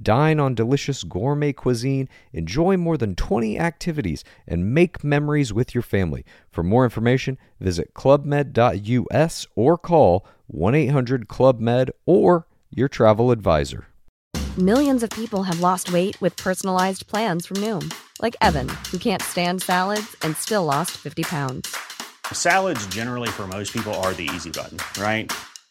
Dine on delicious gourmet cuisine, enjoy more than 20 activities, and make memories with your family. For more information, visit clubmed.us or call 1 800 Club Med or your travel advisor. Millions of people have lost weight with personalized plans from Noom, like Evan, who can't stand salads and still lost 50 pounds. Salads, generally, for most people, are the easy button, right?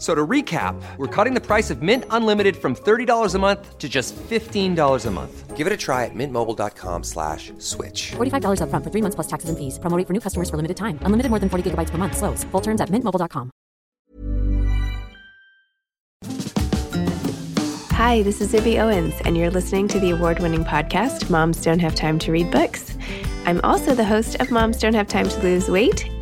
F- So to recap, we're cutting the price of Mint Unlimited from $30 a month to just $15 a month. Give it a try at mintmobile.com slash switch. $45 upfront for three months plus taxes and fees. Promote for new customers for limited time. Unlimited more than 40 gigabytes per month. Slows. Full terms at mintmobile.com. Hi, this is Zibby Owens, and you're listening to the award winning podcast, Moms Don't Have Time to Read Books. I'm also the host of Moms Don't Have Time to Lose Weight,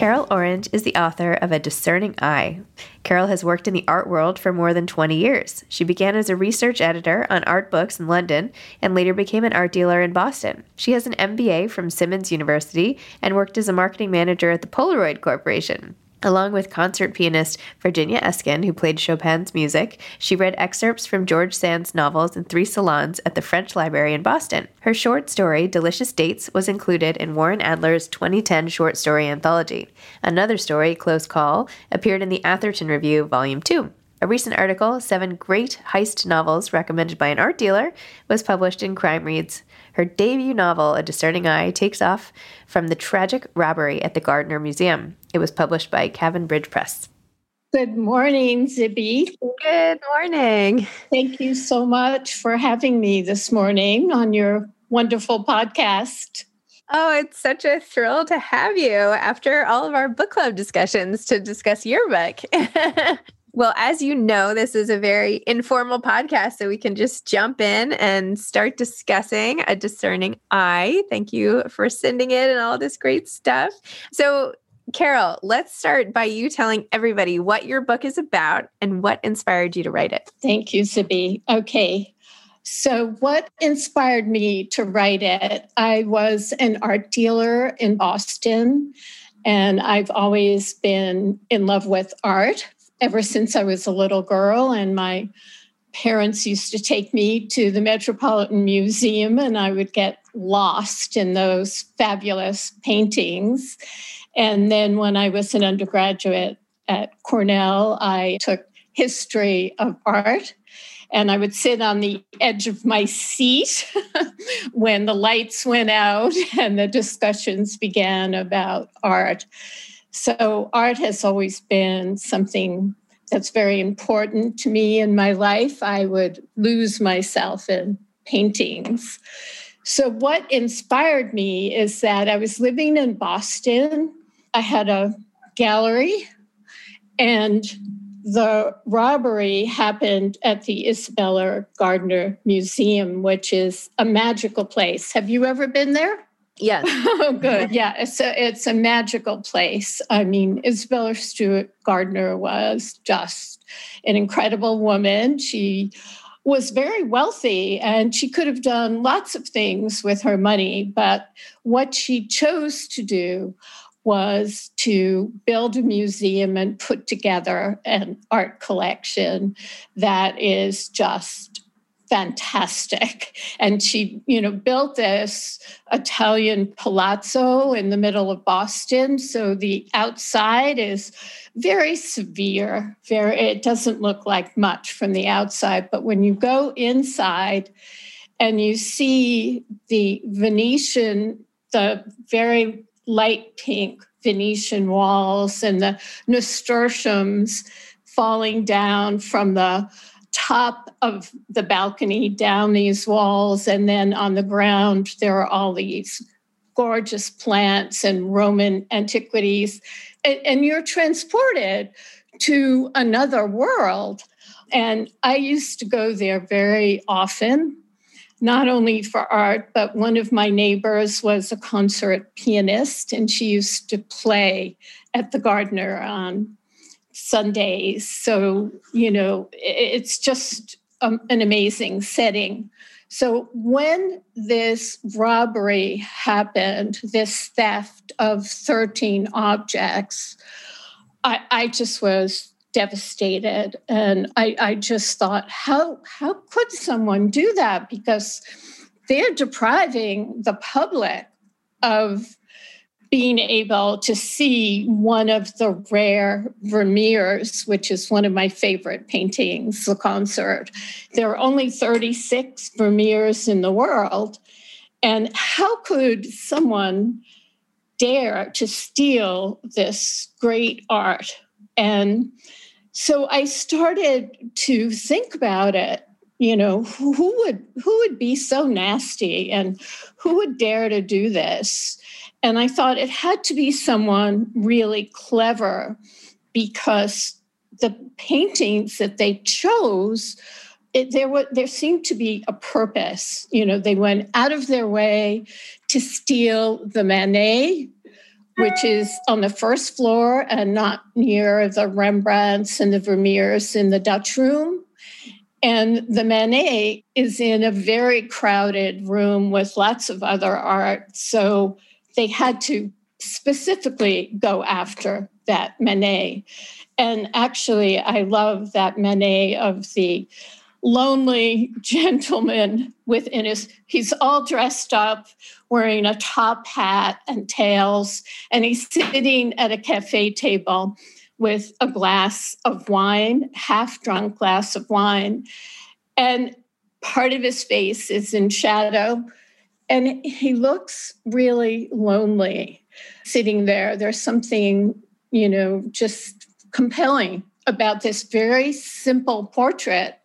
Carol Orange is the author of A Discerning Eye. Carol has worked in the art world for more than 20 years. She began as a research editor on art books in London and later became an art dealer in Boston. She has an MBA from Simmons University and worked as a marketing manager at the Polaroid Corporation. Along with concert pianist Virginia Eskin, who played Chopin's music, she read excerpts from George Sand's novels in three salons at the French Library in Boston. Her short story, Delicious Dates, was included in Warren Adler's 2010 short story anthology. Another story, Close Call, appeared in the Atherton Review, Volume 2. A recent article, Seven Great Heist Novels Recommended by an Art Dealer, was published in Crime Reads. Her debut novel, A Discerning Eye, takes off from the tragic robbery at the Gardner Museum. It was published by Cavan Bridge Press. Good morning, Zibby. Good morning. Thank you so much for having me this morning on your wonderful podcast. Oh, it's such a thrill to have you after all of our book club discussions to discuss your book. well, as you know, this is a very informal podcast, so we can just jump in and start discussing a discerning eye. Thank you for sending it and all this great stuff. So, Carol, let's start by you telling everybody what your book is about and what inspired you to write it. Thank you, Zibby. Okay. So, what inspired me to write it? I was an art dealer in Boston, and I've always been in love with art ever since I was a little girl. And my parents used to take me to the Metropolitan Museum, and I would get lost in those fabulous paintings. And then when I was an undergraduate at Cornell, I took history of art. And I would sit on the edge of my seat when the lights went out and the discussions began about art. So, art has always been something that's very important to me in my life. I would lose myself in paintings. So, what inspired me is that I was living in Boston. I had a gallery, and the robbery happened at the Isabella Gardner Museum, which is a magical place. Have you ever been there? Yes. oh, good. Yeah, it's a it's a magical place. I mean, Isabella Stewart Gardner was just an incredible woman. She was very wealthy and she could have done lots of things with her money. But what she chose to do was to build a museum and put together an art collection that is just fantastic. And she, you know, built this Italian palazzo in the middle of Boston. So the outside is very severe. Very it doesn't look like much from the outside, but when you go inside and you see the Venetian, the very light pink Venetian walls and the nasturtiums falling down from the top of the balcony down these walls. And then on the ground, there are all these gorgeous plants and Roman antiquities. And, and you're transported to another world. And I used to go there very often not only for art, but one of my neighbors was a concert pianist, and she used to play at the Gardner on Sundays. So, you know, it's just um, an amazing setting. So, when this robbery happened, this theft of 13 objects, I, I just was devastated. And I, I just thought, how, how could someone do that? Because they're depriving the public of being able to see one of the rare Vermeers, which is one of my favorite paintings, the concert. There are only 36 Vermeers in the world. And how could someone dare to steal this great art? And so I started to think about it. You know, who, who would who would be so nasty and who would dare to do this? And I thought it had to be someone really clever because the paintings that they chose it, there were there seemed to be a purpose you know they went out of their way to steal the manet which is on the first floor and not near the Rembrandts and the Vermeers in the Dutch room. And the Manet is in a very crowded room with lots of other art. So they had to specifically go after that Manet. And actually, I love that Manet of the lonely gentleman within his, he's all dressed up wearing a top hat and tails, and he's sitting at a cafe table with a glass of wine, half drunk glass of wine. And part of his face is in shadow. And he looks really lonely sitting there. There's something, you know, just compelling about this very simple portrait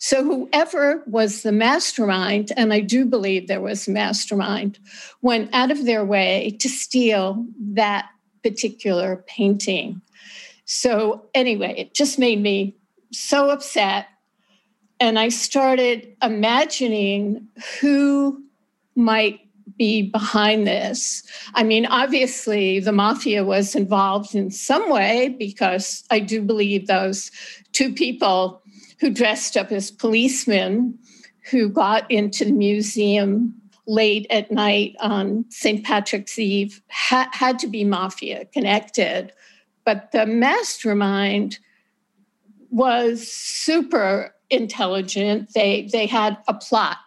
so, whoever was the mastermind, and I do believe there was a mastermind, went out of their way to steal that particular painting. So, anyway, it just made me so upset. And I started imagining who might be behind this. I mean, obviously, the mafia was involved in some way because I do believe those two people who dressed up as policemen who got into the museum late at night on St. Patrick's Eve ha- had to be mafia connected. But the mastermind was super intelligent. They, they had a plot.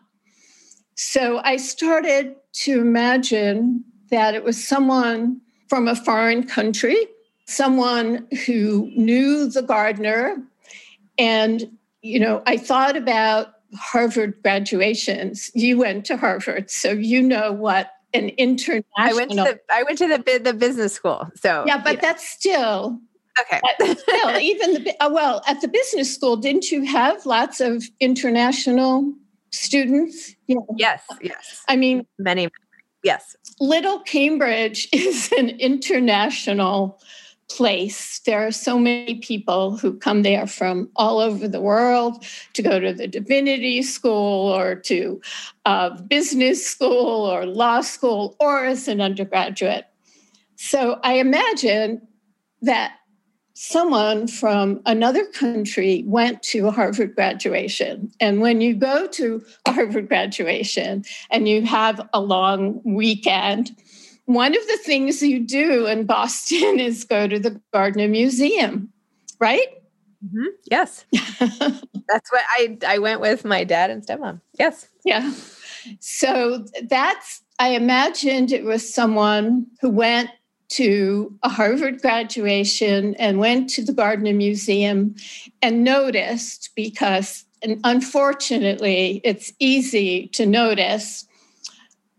So I started to imagine that it was someone from a foreign country, someone who knew the Gardner and you know, I thought about Harvard graduations. You went to Harvard, so you know what an international. I went to the I went to the the business school. So yeah, but that's still okay. Still, even the uh, well at the business school, didn't you have lots of international students? Yeah. Yes, yes. I mean, many. Yes. Little Cambridge is an international place. There are so many people who come there from all over the world to go to the divinity school or to uh, business school or law school or as an undergraduate. So I imagine that someone from another country went to a Harvard graduation. And when you go to a Harvard graduation and you have a long weekend, one of the things you do in Boston is go to the Gardner Museum, right? Mm-hmm. Yes. that's what I, I went with my dad and stepmom. Yes. Yeah. So that's, I imagined it was someone who went to a Harvard graduation and went to the Gardner Museum and noticed because, and unfortunately, it's easy to notice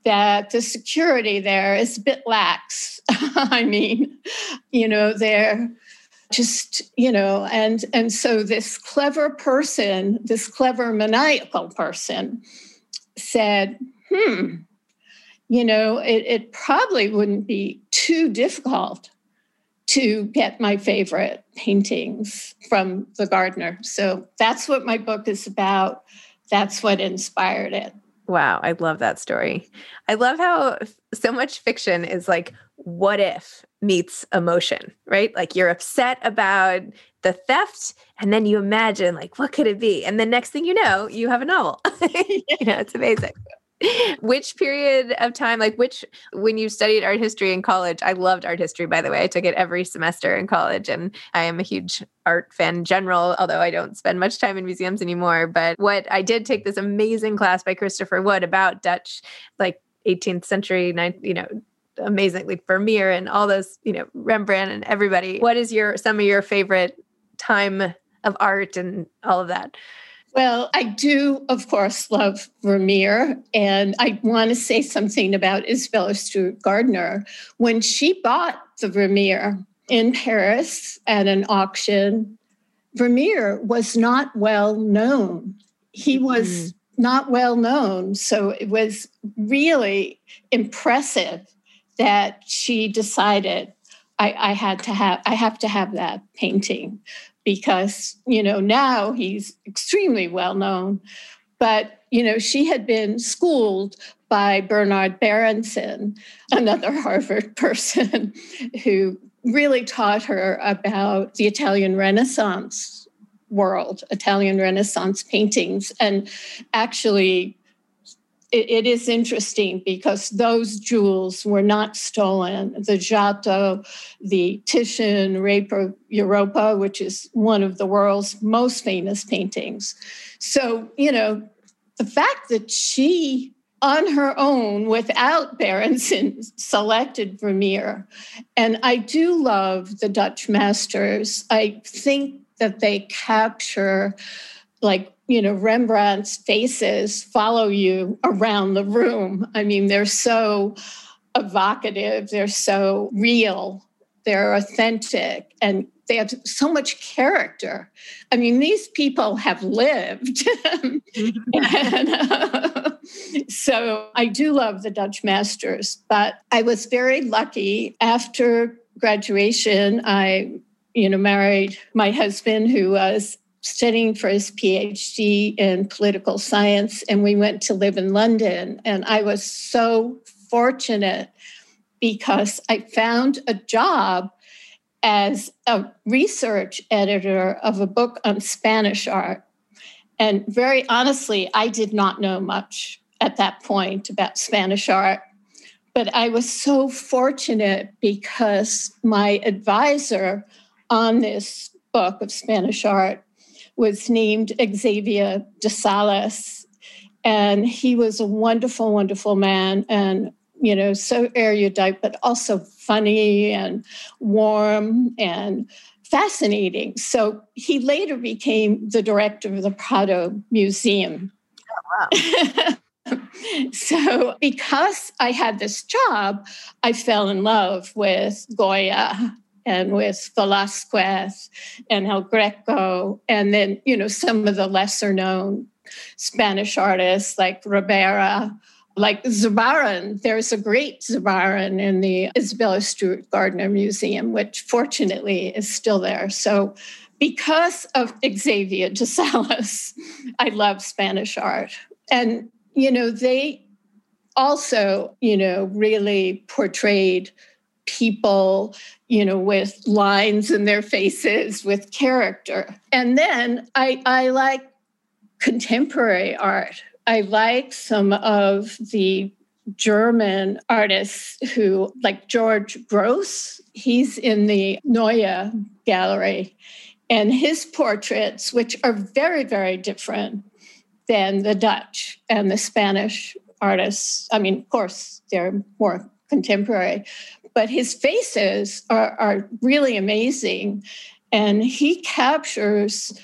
that the security there is a bit lax. I mean, you know, they're just, you know, and and so this clever person, this clever maniacal person said, hmm, you know, it, it probably wouldn't be too difficult to get my favorite paintings from the Gardner. So that's what my book is about. That's what inspired it. Wow, I love that story. I love how so much fiction is like what if meets emotion, right? Like you're upset about the theft and then you imagine like what could it be? And the next thing you know, you have a novel. you know, it's amazing. which period of time, like which, when you studied art history in college, I loved art history, by the way. I took it every semester in college, and I am a huge art fan in general, although I don't spend much time in museums anymore. But what I did take this amazing class by Christopher Wood about Dutch, like 18th century, you know, amazingly Vermeer and all those, you know, Rembrandt and everybody. What is your some of your favorite time of art and all of that? Well, I do, of course, love Vermeer. And I want to say something about Isabella Stewart Gardner. When she bought the Vermeer in Paris at an auction, Vermeer was not well known. He was mm. not well known. So it was really impressive that she decided I, I had to have I have to have that painting because, you know, now he's extremely well known. But, you know, she had been schooled by Bernard Berenson, another Harvard person who really taught her about the Italian Renaissance world, Italian Renaissance paintings, and actually it, it is interesting because those jewels were not stolen. The Giotto, the Titian Rape of Europa, which is one of the world's most famous paintings. So, you know, the fact that she on her own without Berenson selected Vermeer. And I do love the Dutch masters. I think that they capture like you know rembrandt's faces follow you around the room. I mean they're so evocative they're so real they're authentic and they have so much character. I mean these people have lived. And, uh, so i do love the dutch masters but i was very lucky. After graduation i you know married my husband who was studying for his PhD in political science, and we went to live in London. And I was so fortunate because I found a job as a research editor of a book on Spanish art. And very honestly, I did not know much at that point about Spanish art. But I was so fortunate because my advisor on this book of Spanish art was named Xavier de Salas. And he was a wonderful, wonderful man and, you know, so erudite, but also funny and warm and fascinating. So he later became the director of the Prado Museum. Oh, wow. so because I had this job, I fell in love with Goya and with Velasquez and El Greco, and then, you know, some of the lesser known Spanish artists like Ribera, like Zurbarán. There's a great Zurbarán in the Isabella Stewart Gardner Museum, which fortunately is still there. So, because of Xavier de Salas, I love Spanish art. And, you know, they also, you know, really portrayed people, you know, with lines in their faces, with character. And then I, I like contemporary art. I like some of the German artists who, like George Grosz, he's in the Neue Gallery, and his portraits, which are very, very different than the Dutch and the Spanish artists. I mean, of course, they're more contemporary, but his faces are, are really amazing. And he captures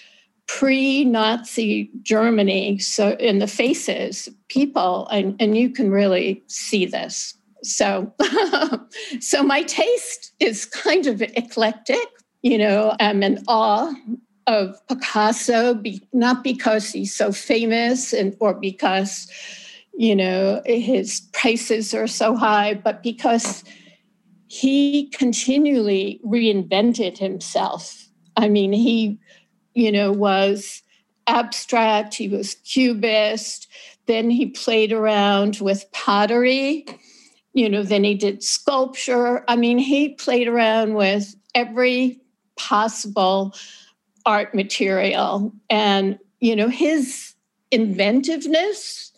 pre Nazi Germany, so in the faces, people, and, and you can really see this. So, so my taste is kind of eclectic. You know, I'm in awe of Picasso, be, not because he's so famous and or because you know his prices are so high, but because he continually reinvented himself. I mean, he, you know, was abstract, he was cubist, then he played around with pottery, you know, then he did sculpture. I mean, he played around with every possible art material. And, you know, his inventiveness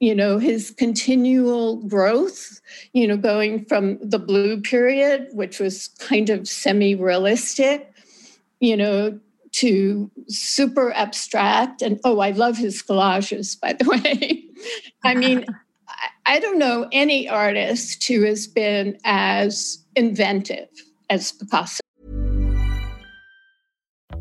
you know his continual growth you know going from the blue period which was kind of semi-realistic you know to super abstract and oh i love his collages by the way i mean I don't know any artist who has been as inventive as Picasso.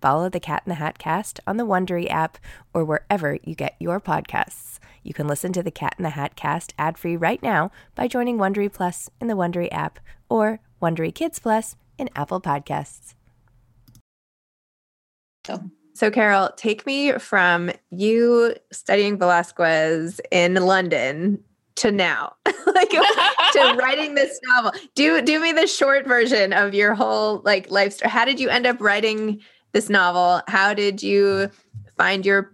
Follow the Cat in the Hat cast on the Wondery app or wherever you get your podcasts. You can listen to the Cat in the Hat cast ad-free right now by joining Wondery Plus in the Wondery app or Wondery Kids Plus in Apple Podcasts. So, So, Carol, take me from you studying Velasquez in London to now, like to writing this novel. Do do me the short version of your whole like life story. How did you end up writing this novel? How did you find your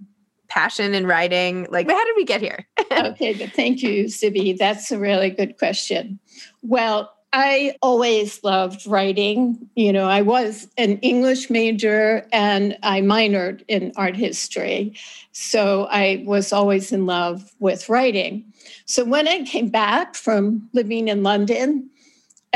passion in writing? Like, how did we get here? okay, but thank you, Zibby. That's a really good question. Well, I always loved writing. You know, I was an English major and I minored in art history. So I was always in love with writing. So when I came back from living in London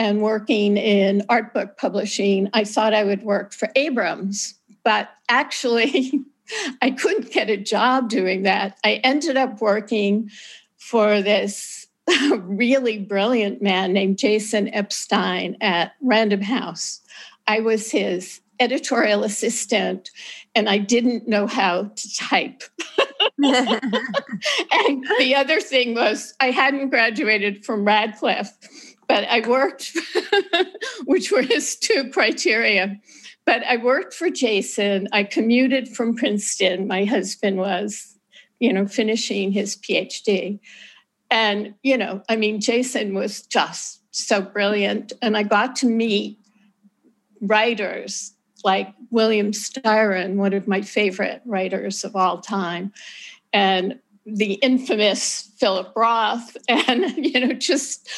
and working in art book publishing, I thought I would work for Abrams. But actually, I couldn't get a job doing that. I ended up working for this really brilliant man named Jason Epstein at Random House. I was his editorial assistant and I didn't know how to type. and the other thing was, I hadn't graduated from Radcliffe, but I worked, which were his two criteria. But I worked for Jason. I commuted from Princeton. My husband was, you know, finishing his PhD. And, you know, I mean, Jason was just so brilliant. And I got to meet writers like William Styron, one of my favorite writers of all time, and the infamous Philip Roth, and you know, just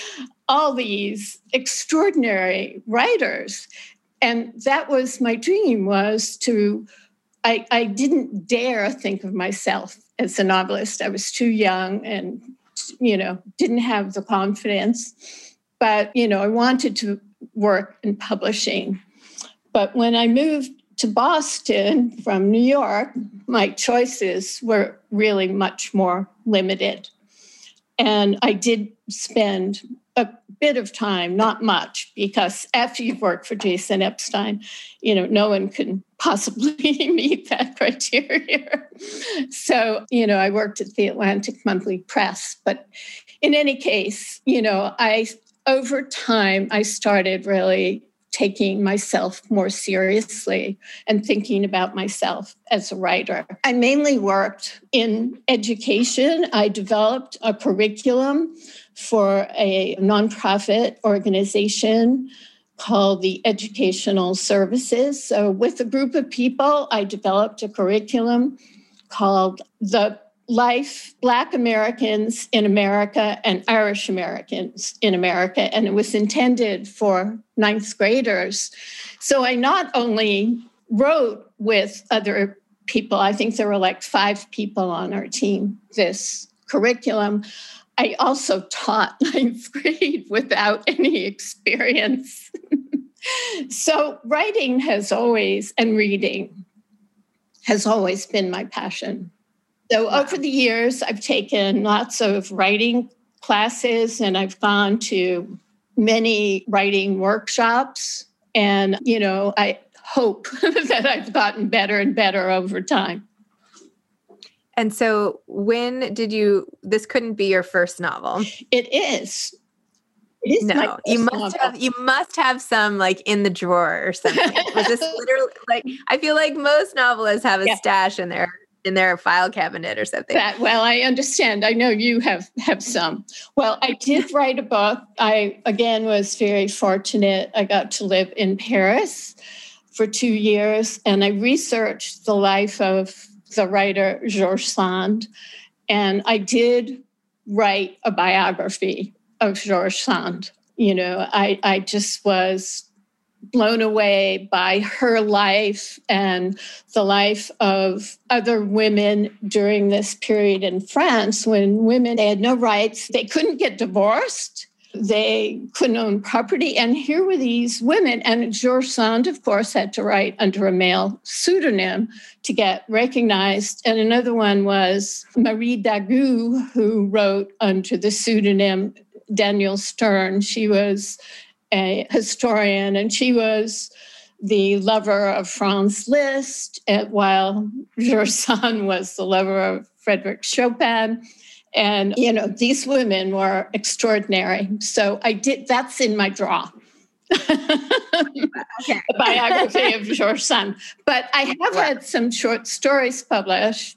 all these extraordinary writers. And that was my dream was to I, I didn't dare think of myself as a novelist. I was too young and you know, didn't have the confidence. But, you know, I wanted to work in publishing. But when I moved to Boston from New York, my choices were really much more limited. And I did spend a bit of time, not much, because after you've worked for Jason Epstein, you know, no one can possibly meet that criteria. so, you know, I worked at the Atlantic Monthly Press. But in any case, you know, I over time I started really taking myself more seriously and thinking about myself as a writer. I mainly worked in education. I developed a curriculum for a nonprofit organization called the Educational Services. So, with a group of people, I developed a curriculum called the life black americans in america and irish americans in america and it was intended for ninth graders. So i not only wrote with other people i think there were like five people on our team this curriculum. I also taught ninth grade without any experience. So writing has always and reading has always been my passion so wow. over the years, I've taken lots of writing classes and I've gone to many writing workshops. And, you know, I hope that I've gotten better and better over time. And so when did you this couldn't be your first novel? It is. It is no, you must novel. have you must have some like in the drawer or something. Was this literally like I feel like most novelists have a yeah. stash in there in their file cabinet or something. That, well, I understand. I know you have have some. Well, I did write a book. I again was very fortunate. I got to live in Paris for two years, and I researched the life of the writer George Sand, and I did write a biography of George Sand. You know, I I just was blown away by her life and the life of other women during this period in France when women had no rights. They couldn't get divorced. They couldn't own property. And here were these women. And George Sand, of course, had to write under a male pseudonym to get recognized. And another one was Marie d'Agoult, who wrote under the pseudonym Daniel Stern. She was a historian, and she was the lover of Franz Liszt, eh, while George Sand was the lover of Frederick Chopin. And, you know, these women were extraordinary. So I did, that's in my draw. the biography of George Sand. But I have had some short stories published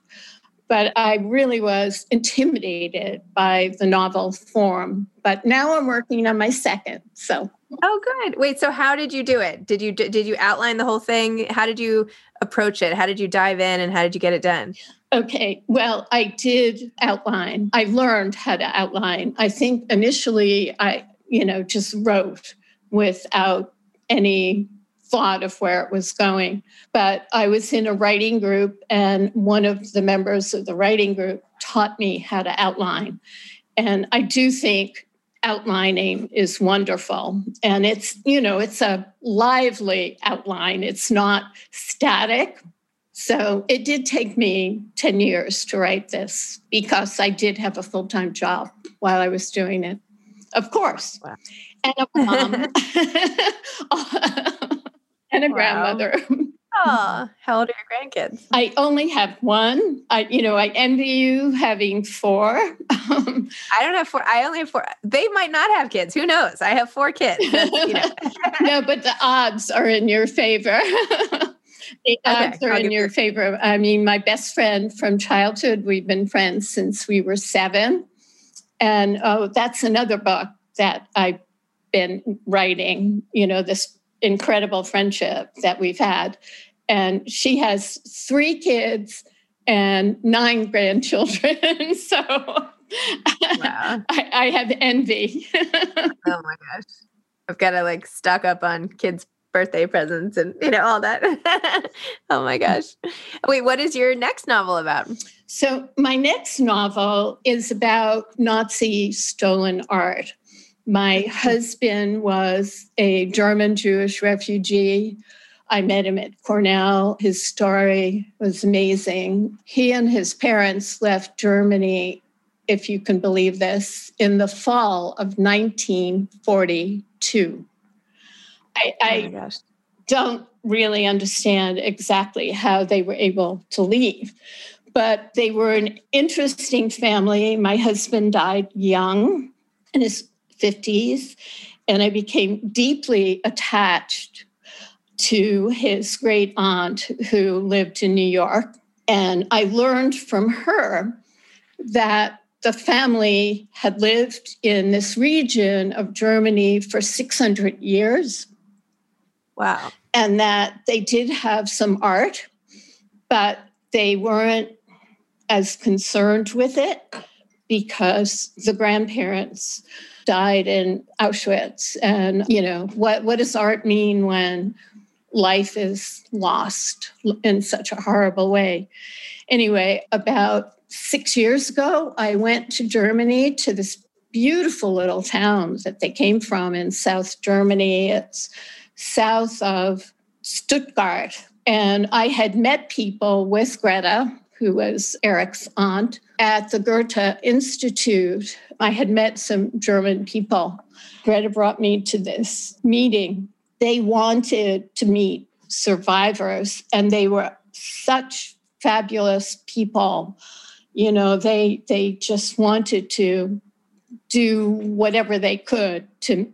but I really was intimidated by the novel form. But now I'm working on my second. So Oh good. Wait, so how did you do it? Did you did you outline the whole thing? How did you approach it? How did you dive in and how did you get it done? Okay. Well, I did outline. I learned how to outline. I think initially I, you know, just wrote without any thought of where it was going. But I was in a writing group, and one of the members of the writing group taught me how to outline. And I do think outlining is wonderful. And it's, you know, it's a lively outline, it's not static. So it did take me 10 years to write this because I did have a full time job while I was doing it. Of course. Wow. And a mom and a wow. grandmother. Oh, how old are your grandkids? I only have one. I, you know, I envy you having four. Um, I don't have four. I only have four. They might not have kids. Who knows? I have four kids. you know. no, but the odds are in your favor. the odds are I'll in your favor. I mean, my best friend from childhood. We've been friends since we were seven, and oh, that's another book that I've been writing. You know, this incredible friendship that we've had and she has three kids and nine grandchildren. so wow. I, I, have envy. oh my gosh. I've got to like stock up on kids' birthday presents and you know all that. oh my gosh. Wait, what is your next novel about? So my next novel is about Nazi stolen art. My husband was a German Jewish refugee I met him at Cornell. His story was amazing. He and his parents left Germany, if you can believe this, in the fall of 1942. I, oh I don't really understand exactly how they were able to leave, but they were an interesting family. My husband died young and his 50s, and I became deeply attached to his great aunt who lived in New York. And I learned from her that the family had lived in this region of Germany for 600 years. Wow. And that they did have some art, but they weren't as concerned with it because the grandparents died in Auschwitz. And, you know, what, what does art mean when life is lost in such a horrible way. Anyway, about six years ago, I went to Germany to this beautiful little town that they came from in South Germany. It's south of Stuttgart. And I had met people with Greta, who was Eric's aunt, at the Goethe Institute. I had met some German people. Greta brought me to this meeting they wanted to meet survivors and they were such fabulous people you know they they just wanted to do whatever they could to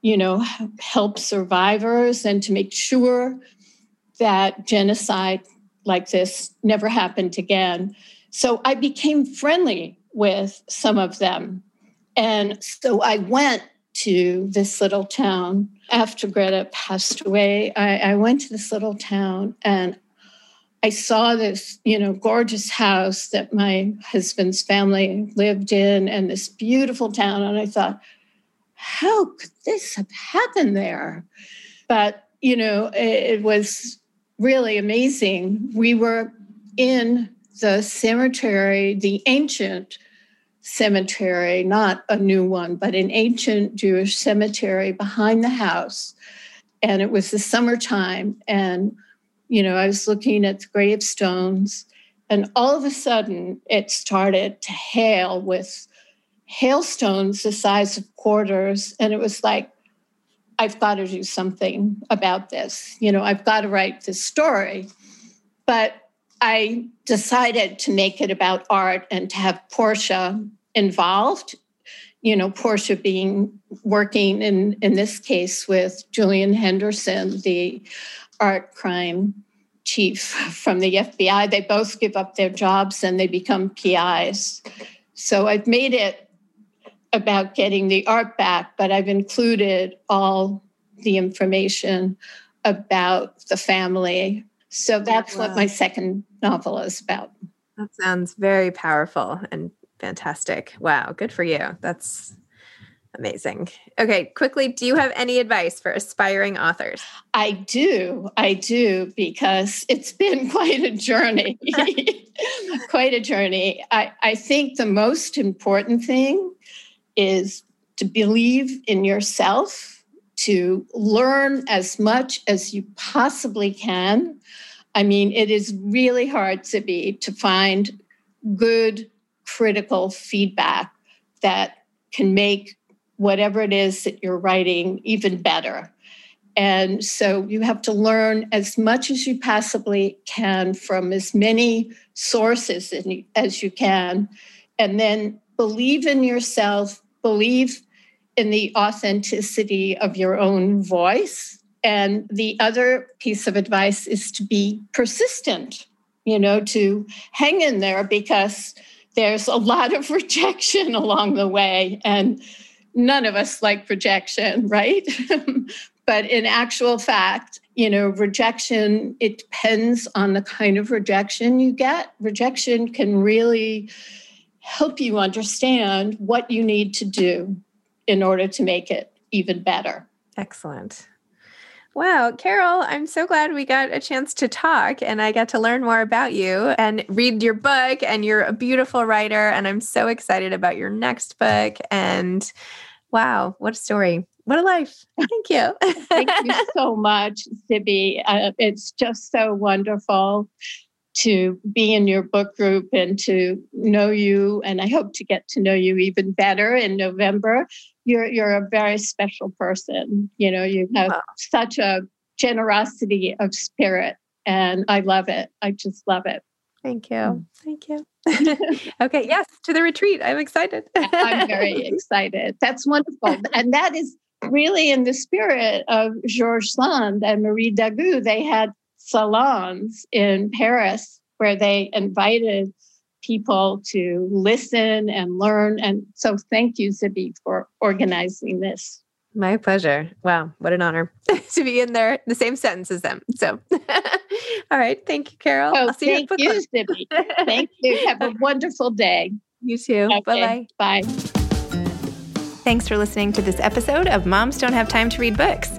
you know help survivors and to make sure that genocide like this never happened again so i became friendly with some of them and so i went to this little town. After Greta passed away, I, I went to this little town and I saw this, you know, gorgeous house that my husband's family lived in and this beautiful town. And I thought, how could this have happened there? But, you know, it, it was really amazing. We were in the cemetery, the ancient cemetery, not a new one, but an ancient Jewish cemetery behind the house. And it was the summertime. And, you know, I was looking at the gravestones, and all of a sudden it started to hail with hailstones the size of quarters. And it was like, I've got to do something about this. You know, I've got to write this story. But I decided to make it about art and to have Portia involved. You know, Portia being working in in this case with Julian Henderson, the art crime chief from the FBI. They both give up their jobs and they become PIs. So I've made it about getting the art back, but I've included all the information about the family. So that's wow. what my second novel is about. That sounds very powerful and fantastic. Wow, good for you. That's amazing. Okay, quickly, do you have any advice for aspiring authors? I do. I do because it's been quite a journey. quite a journey. I, I think the most important thing is to believe in yourself, to learn as much as you possibly can I mean, it is really hard to be to find good critical feedback that can make whatever it is that you're writing even better. And so you have to learn as much as you possibly can from as many sources as you can. And then believe in yourself, believe in the authenticity of your own voice. And the other piece of advice is to be persistent, you know, to hang in there because there's a lot of rejection along the way. And none of us like rejection, right? but in actual fact, you know, rejection, it depends on the kind of rejection you get. Rejection can really help you understand what you need to do in order to make it even better. Excellent. Wow, Carol, I'm so glad we got a chance to talk and I got to learn more about you and read your book. And you're a beautiful writer. And I'm so excited about your next book. And wow, what a story. What a life. Thank you. Thank you so much, Zibby. Uh, it's just so wonderful to be in your book group and to know you. And I hope to get to know you even better in November. You're, you're a very special person. You know, you have wow. such a generosity of spirit, and I love it. I just love it. Thank you. Mm. Thank you. okay, yes, to the retreat. I'm excited. I'm very excited. That's wonderful. And that is really in the spirit of George Sand and Marie d'Agoult. They had salons in Paris where they invited people to listen and learn. And so thank you, Zibby, for organizing this. My pleasure. Wow, what an honor to be in there, the same sentence as them. So, all right. Thank you, Carol. Oh, I'll see thank you, you Zibby. thank you. Have a wonderful day. You too. Okay. Bye-bye. Bye. Thanks for listening to this episode of Moms Don't Have Time to Read Books.